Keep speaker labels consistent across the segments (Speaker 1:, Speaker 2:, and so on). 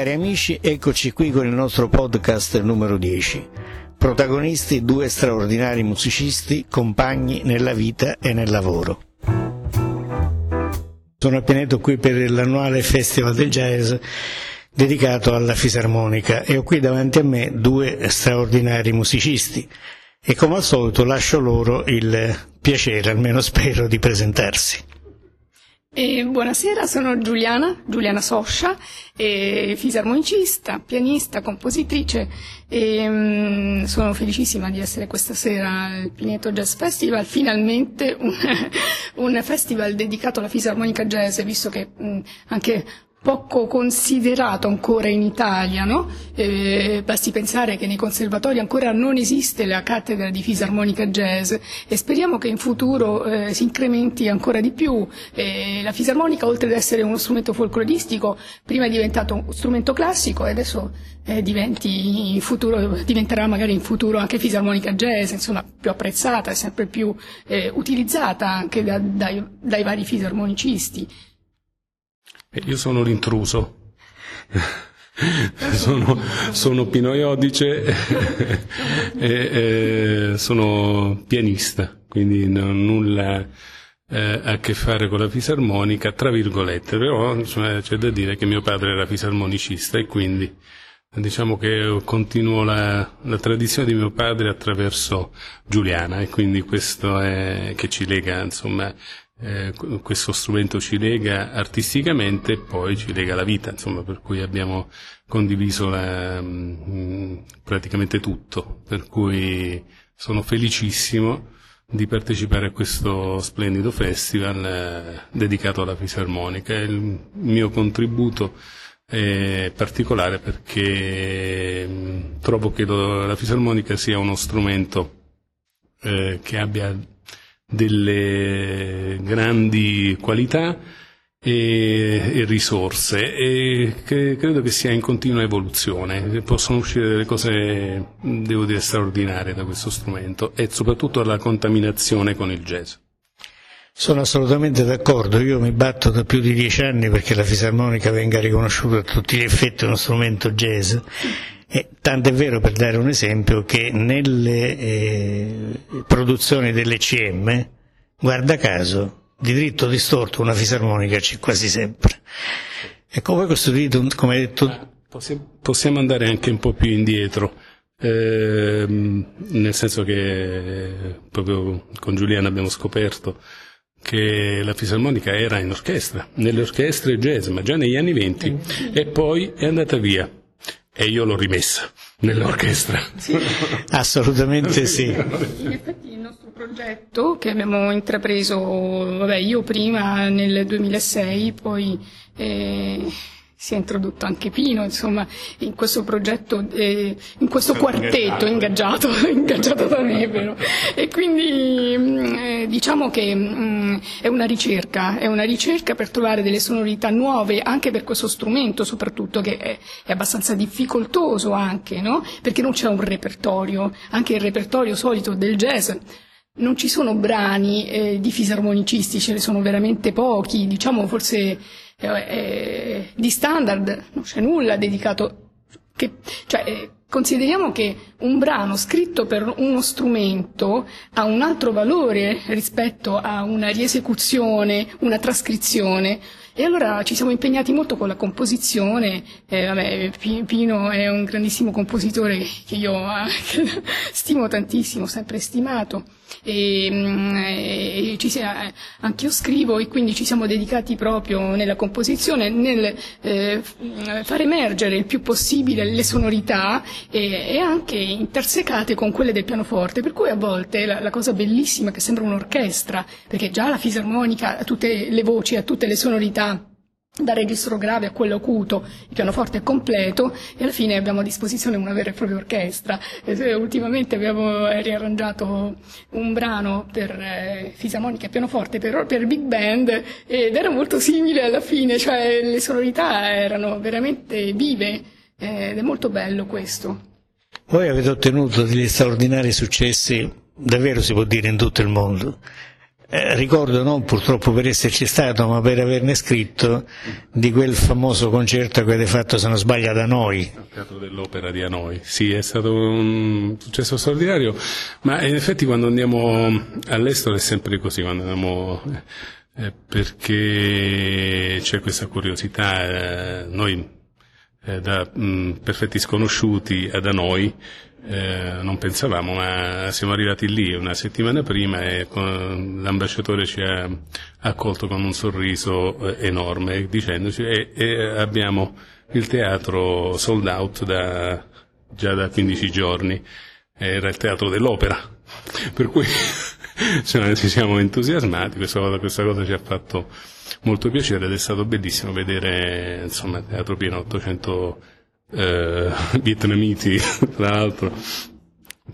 Speaker 1: Cari amici, eccoci qui con il nostro podcast numero 10. Protagonisti due straordinari musicisti, compagni nella vita e nel lavoro. Sono appena qui per l'annuale Festival del Jazz dedicato alla fisarmonica e ho qui davanti a me due straordinari musicisti e come al solito lascio loro il piacere, almeno spero, di presentarsi.
Speaker 2: E buonasera, sono Giuliana, Giuliana Soscia, fisarmonicista, pianista, compositrice e um, sono felicissima di essere questa sera al Pineto Jazz Festival, finalmente un, un festival dedicato alla fisarmonica jazz, visto che um, anche poco considerato ancora in Italia, no? eh, basti pensare che nei conservatori ancora non esiste la cattedra di fisarmonica jazz e speriamo che in futuro eh, si incrementi ancora di più. Eh, la fisarmonica, oltre ad essere uno strumento folcloristico, prima è diventato uno strumento classico e adesso eh, futuro, diventerà magari in futuro anche fisarmonica jazz, insomma più apprezzata e sempre più eh, utilizzata anche da, dai, dai vari fisarmonicisti.
Speaker 3: Io sono l'intruso. sono, sono Pino Iodice e, e, sono pianista, quindi non ho nulla eh, a che fare con la fisarmonica, tra virgolette, però insomma, c'è da dire che mio padre era fisarmonicista e quindi diciamo che continuo la, la, tradizione di mio padre attraverso Giuliana e quindi questo è che ci lega insomma eh, questo strumento ci lega artisticamente e poi ci lega la vita, insomma, per cui abbiamo condiviso la, mh, mm, praticamente tutto, per cui sono felicissimo di partecipare a questo splendido festival eh, dedicato alla fisarmonica. Il mio contributo è particolare perché mm, trovo che la fisarmonica sia uno strumento eh, che abbia delle grandi qualità e, e risorse e che credo che sia in continua evoluzione, possono uscire delle cose, devo dire, straordinarie da questo strumento e soprattutto la contaminazione con il jazz.
Speaker 1: Sono assolutamente d'accordo, io mi batto da più di dieci anni perché la fisarmonica venga riconosciuta a tutti gli effetti uno strumento jazz tanto è vero, per dare un esempio, che nelle eh, produzioni dell'ECM, guarda caso, di dritto distorto una fisarmonica c'è quasi sempre. E come costruito, come hai detto...
Speaker 3: Possiamo andare anche un po' più indietro. Eh, nel senso che proprio con Giuliana abbiamo scoperto che la fisarmonica era in orchestra, nelle orchestre jazz, ma già negli anni venti, e poi è andata via e io l'ho rimessa nell'orchestra.
Speaker 1: Sì. Assolutamente sì.
Speaker 2: In effetti il nostro progetto che abbiamo intrapreso, vabbè, io prima nel 2006, poi eh, si è introdotto anche Pino, insomma, in questo progetto, eh, in questo quartetto ingaggiato, ingaggiato da me, però. E quindi mm, eh, diciamo che mh, mm, è una ricerca, è una ricerca per trovare delle sonorità nuove anche per questo strumento, soprattutto che è, è abbastanza difficoltoso anche, no? Perché non c'è un repertorio, anche il repertorio solito del jazz non ci sono brani eh, di fisarmonicisti, ce ne sono veramente pochi, diciamo forse eh, eh, di standard non c'è nulla dedicato, che, cioè, eh, consideriamo che un brano scritto per uno strumento ha un altro valore rispetto a una riesecuzione, una trascrizione. E allora ci siamo impegnati molto con la composizione, eh, vabbè, Pino è un grandissimo compositore che io eh, stimo tantissimo, sempre stimato, e, mm, e ci sia, anch'io scrivo e quindi ci siamo dedicati proprio nella composizione, nel eh, far emergere il più possibile le sonorità e, e, anche intersecate con quelle del pianoforte, per cui a volte la, la cosa bellissima che sembra un'orchestra, perché già la fisarmonica ha tutte le voci, ha tutte le sonorità da registro grave a quello acuto, il pianoforte è completo e alla fine abbiamo a disposizione una vera e propria orchestra. E ultimamente abbiamo riarrangiato un brano per eh, fisarmonica e pianoforte per, per, big band ed era molto simile alla fine, cioè le sonorità erano veramente vive ed è molto bello questo.
Speaker 1: Voi avete ottenuto degli straordinari successi, davvero si può dire, in tutto il mondo eh, ricordo non purtroppo per esserci stato, ma per averne scritto di quel famoso concerto che avete fatto, se non sbaglio, da noi.
Speaker 3: Al Teatro dell'Opera di Hanoi. Sì, è stato un successo straordinario, ma in effetti quando andiamo all'estero è sempre così, quando andiamo eh, perché c'è questa curiosità, eh, noi eh, da mh, perfetti sconosciuti da noi eh, non pensavamo, ma siamo arrivati lì una settimana prima e con, l'ambasciatore ci ha accolto con un sorriso eh, enorme dicendoci e, e, abbiamo il teatro sold out da, già da 15 giorni, era il teatro dell'opera, per cui cioè, ci siamo entusiasmati, questa cosa, questa cosa ci ha fatto molto piacere ed è stato bellissimo vedere insomma il teatro pieno 800 eh, vietnamiti, tra l'altro,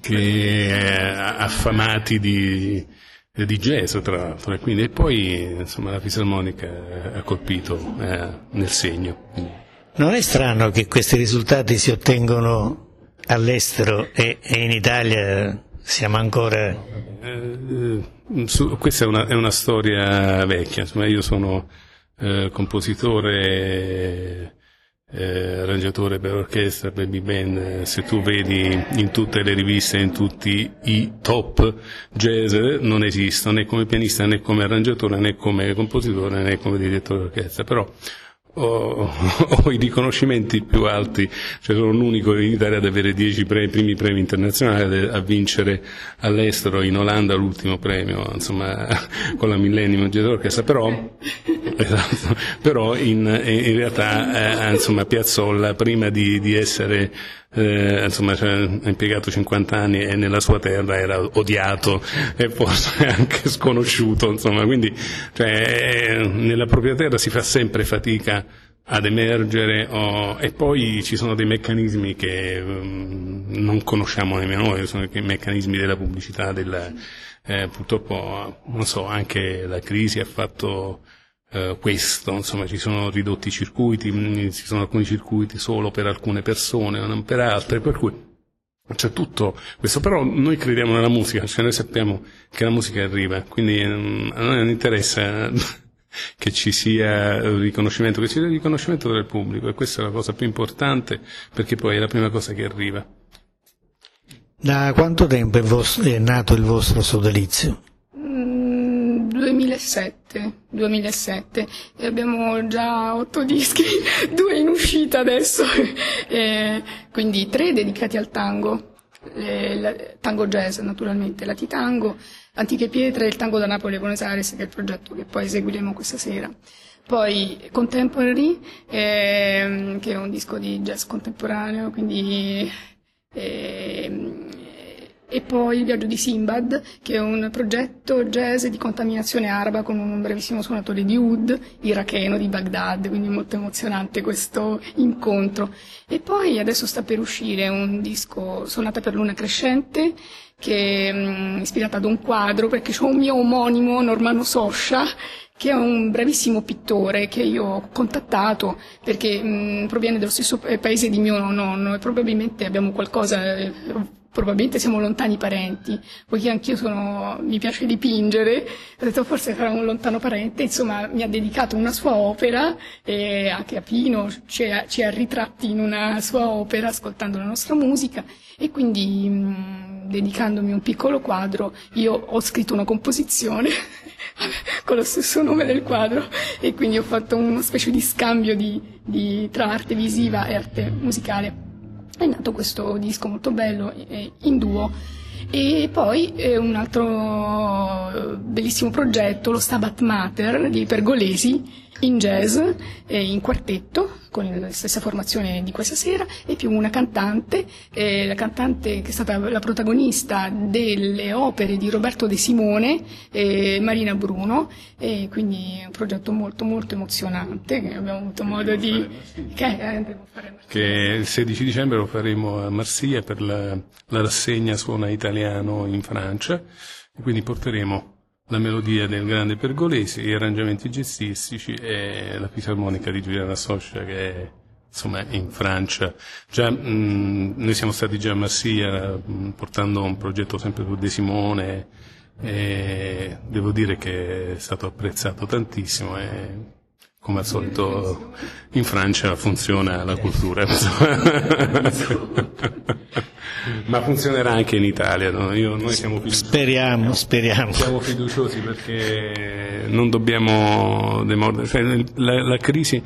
Speaker 3: che affamati di, di jazz, tra l'altro, e, quindi, e poi insomma, la fisarmonica ha colpito eh, nel segno.
Speaker 1: Non è strano che questi risultati si ottengono all'estero e, e in Italia siamo ancora...
Speaker 3: Eh, su, questa è una, è una, storia vecchia, insomma, io sono eh, compositore eh, arrangiatore per orchestra, baby band, eh, se tu vedi in tutte le riviste, in tutti i top jazz, non esistono né come pianista né come arrangiatore né come compositore né come direttore d'orchestra, però ho, ho, i riconoscimenti più alti, cioè sono l'unico in Italia ad avere 10 premi, primi premi internazionali, a vincere all'estero in Olanda l'ultimo premio, insomma, con la Millennium Jazz Orchestra, però, esatto, però in, in realtà, eh, insomma, Piazzolla, prima di, di essere eh, insomma cioè, ha impiegato 50 anni e nella sua terra era odiato e forse anche sconosciuto, insomma, quindi cioè, nella propria terra si fa sempre fatica ad emergere oh, e poi ci sono dei meccanismi che um, non conosciamo nemmeno noi, sono i meccanismi della pubblicità, della, eh, purtroppo non so, anche la crisi ha fatto eh, questo, insomma ci sono ridotti circuiti, mm, ci sono alcuni circuiti solo per alcune persone, non per altre, per cui c'è tutto questo, però noi crediamo nella musica, cioè noi sappiamo che la musica arriva, quindi mm, a noi non interessa che ci sia riconoscimento, che ci sia il riconoscimento del pubblico e questa è la cosa più importante perché poi è la prima cosa che arriva.
Speaker 1: Da quanto tempo è, vostro, è nato il vostro sodalizio?
Speaker 2: 2007, 2007 e abbiamo già otto dischi, due in uscita adesso, e quindi tre dedicati al tango, eh, tango jazz naturalmente, la Titango, Antiche Pietre e il tango da Napoli a Buenos Aires che è il progetto che poi eseguiremo questa sera. Poi Contemporary, eh, che è un disco di jazz contemporaneo, quindi eh, e poi Il viaggio di Simbad, che è un progetto jazz di contaminazione araba con un brevissimo suonatore di Oud, iracheno di Baghdad, quindi molto emozionante questo incontro. E poi adesso sta per uscire un disco Sonata per luna crescente, che è um, ispirato ad un quadro, perché c'è un mio omonimo, Normano Soscia, che è un bravissimo pittore che io ho contattato perché mh, proviene dallo stesso paese di mio nonno e probabilmente abbiamo qualcosa eh, probabilmente siamo lontani parenti, poiché anch'io sono, mi piace dipingere, ho detto forse sarà un lontano parente, insomma mi ha dedicato una sua opera, e anche a Pino ci ha, ci ha ritratti in una sua opera ascoltando la nostra musica e quindi mh, dedicandomi un piccolo quadro io ho scritto una composizione con lo stesso nome del quadro e quindi ho fatto una specie di scambio di, di, tra arte visiva e arte musicale è nato questo disco molto bello eh, in duo. E poi eh, un altro bellissimo progetto, lo Stabat Mater di Pergolesi, in jazz, eh, in quartetto, con la stessa formazione di questa sera, e più una cantante, eh, la cantante che è stata la protagonista delle opere di Roberto De Simone, eh, Marina Bruno, e quindi è un progetto molto molto emozionante che abbiamo avuto modo di...
Speaker 3: Che, che il 16 dicembre lo faremo a Marsiglia per la, la rassegna Suona Italiano in Francia, e quindi porteremo la melodia del grande Pergolesi, gli arrangiamenti jazzistici e la fisarmonica di Giuliana Soscia che è insomma in Francia. Già, mh, noi siamo stati già a Marsiglia portando un progetto sempre su De Simone, e devo dire che è stato apprezzato tantissimo e come al solito in Francia funziona la cultura. Ma funzionerà anche in Italia, no? Io, noi siamo
Speaker 1: fiduciosi. Speriamo, speriamo.
Speaker 3: Siamo fiduciosi perché non dobbiamo demordere. Cioè, la, la, crisi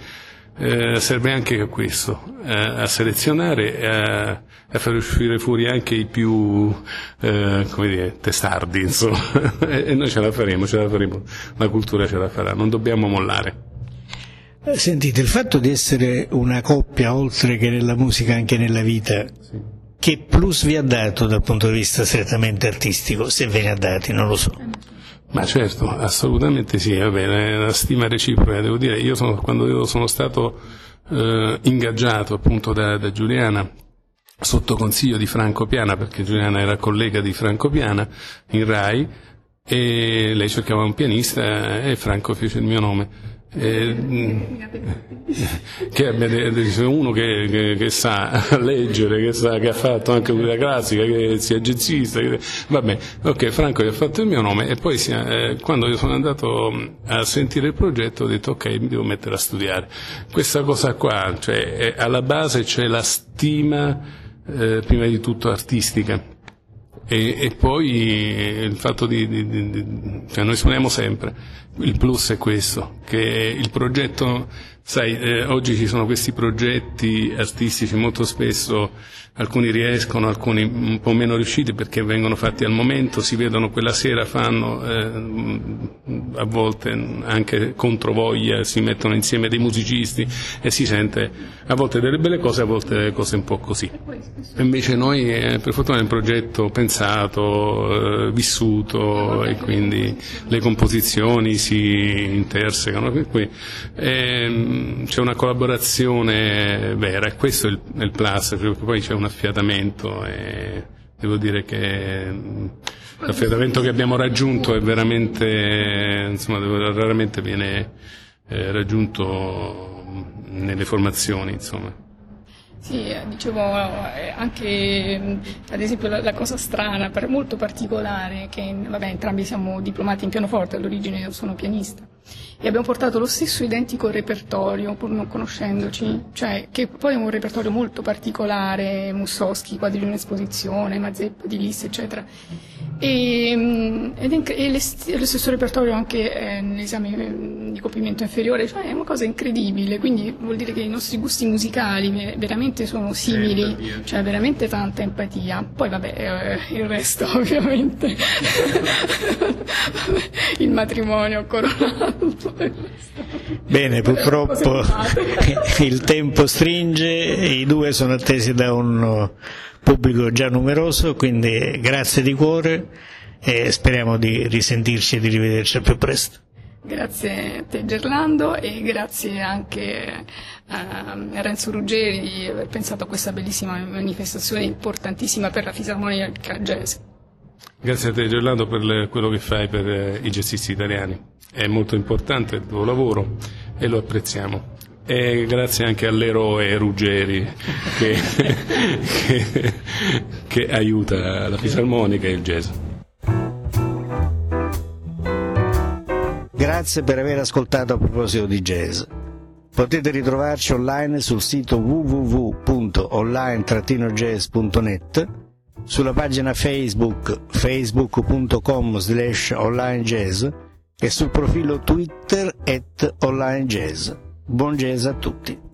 Speaker 3: eh, serve anche a questo, eh, a selezionare e a, a, far uscire fuori anche i più eh, come dire, testardi, insomma. e noi ce la faremo, ce la faremo, la cultura ce la farà, non dobbiamo mollare.
Speaker 1: Eh, sentite, il fatto di essere una coppia, oltre che nella musica, anche nella vita, sì. che plus vi ha dato dal punto di vista strettamente artistico, se ve ne ha dati, non lo so.
Speaker 3: Ma certo, assolutamente sì, vabbè, la stima reciproca, devo dire, io sono, quando io sono stato eh, ingaggiato appunto da, da Giuliana, sotto consiglio di Franco Piana, perché Giuliana era collega di Franco Piana in RAI, e lei cercava un pianista e Franco fece il mio nome. Eh, che abbia uno che, che, che, sa leggere, che, sa, che ha fatto anche quella classica, che sia jazzista, che, vabbè, ok, Franco gli ha fatto il mio nome e poi si, eh, quando io sono andato a sentire il progetto ho detto ok, mi devo mettere a studiare. Questa cosa qua, cioè alla base c'è la stima eh, prima di tutto artistica. E, e poi il fatto di, di, di, cioè noi suoniamo sempre, il plus è questo, che il progetto, sai, eh, oggi ci sono questi progetti artistici molto spesso alcuni riescono, alcuni un po' meno riusciti perché vengono fatti al momento, si vedono quella sera, fanno eh, a volte anche contro voglia, si mettono insieme dei musicisti e si sente a volte delle belle cose, a volte delle cose un po' così. Invece noi eh, per fortuna è un progetto pensato, eh, vissuto e quindi le composizioni si intersecano, per cui ehm, c'è una collaborazione vera e questo è il, è il plus, poi c'è un affiatamento e devo dire che l'affiatamento che abbiamo raggiunto è veramente, insomma, raramente viene eh, raggiunto nelle formazioni, insomma.
Speaker 2: Sì, dicevo eh, anche ad esempio la, la cosa strana, molto particolare, che vabbè, entrambi siamo diplomati in pianoforte, all'origine io sono pianista e abbiamo portato lo stesso identico repertorio pur non conoscendoci, cioè che poi è un repertorio molto particolare, Mussowski, quadri di un'esposizione, Mazeppa di Lissi, eccetera. E, mm, ed è, lo stesso repertorio anche eh, nell'esame mm, di compimento inferiore, cioè è una cosa incredibile, quindi vuol dire che i nostri gusti musicali veramente sono simili, cioè veramente tanta empatia. Poi vabbè, eh, il resto ovviamente, il matrimonio coronato.
Speaker 1: Bene, purtroppo il tempo stringe, i due sono attesi da un pubblico già numeroso, quindi grazie di cuore e speriamo di risentirci e di rivederci al più presto.
Speaker 2: Grazie a te Gerlando e grazie anche a Renzo Ruggeri di aver pensato a questa bellissima manifestazione importantissima per la fisarmonica jazz.
Speaker 3: Grazie a te Gerlando per quello che fai per eh, i jazzisti italiani è molto importante il tuo lavoro e lo apprezziamo. E grazie anche all'eroe Ruggeri che, che, che aiuta la fisarmonica e il jazz.
Speaker 1: Grazie per aver ascoltato a proposito di jazz. Potete ritrovarci online sul sito www.online-jazz.net, sulla pagina Facebook facebook.com slash online jazz e sul profilo Twitter at online jazz. Buon jazz a tutti!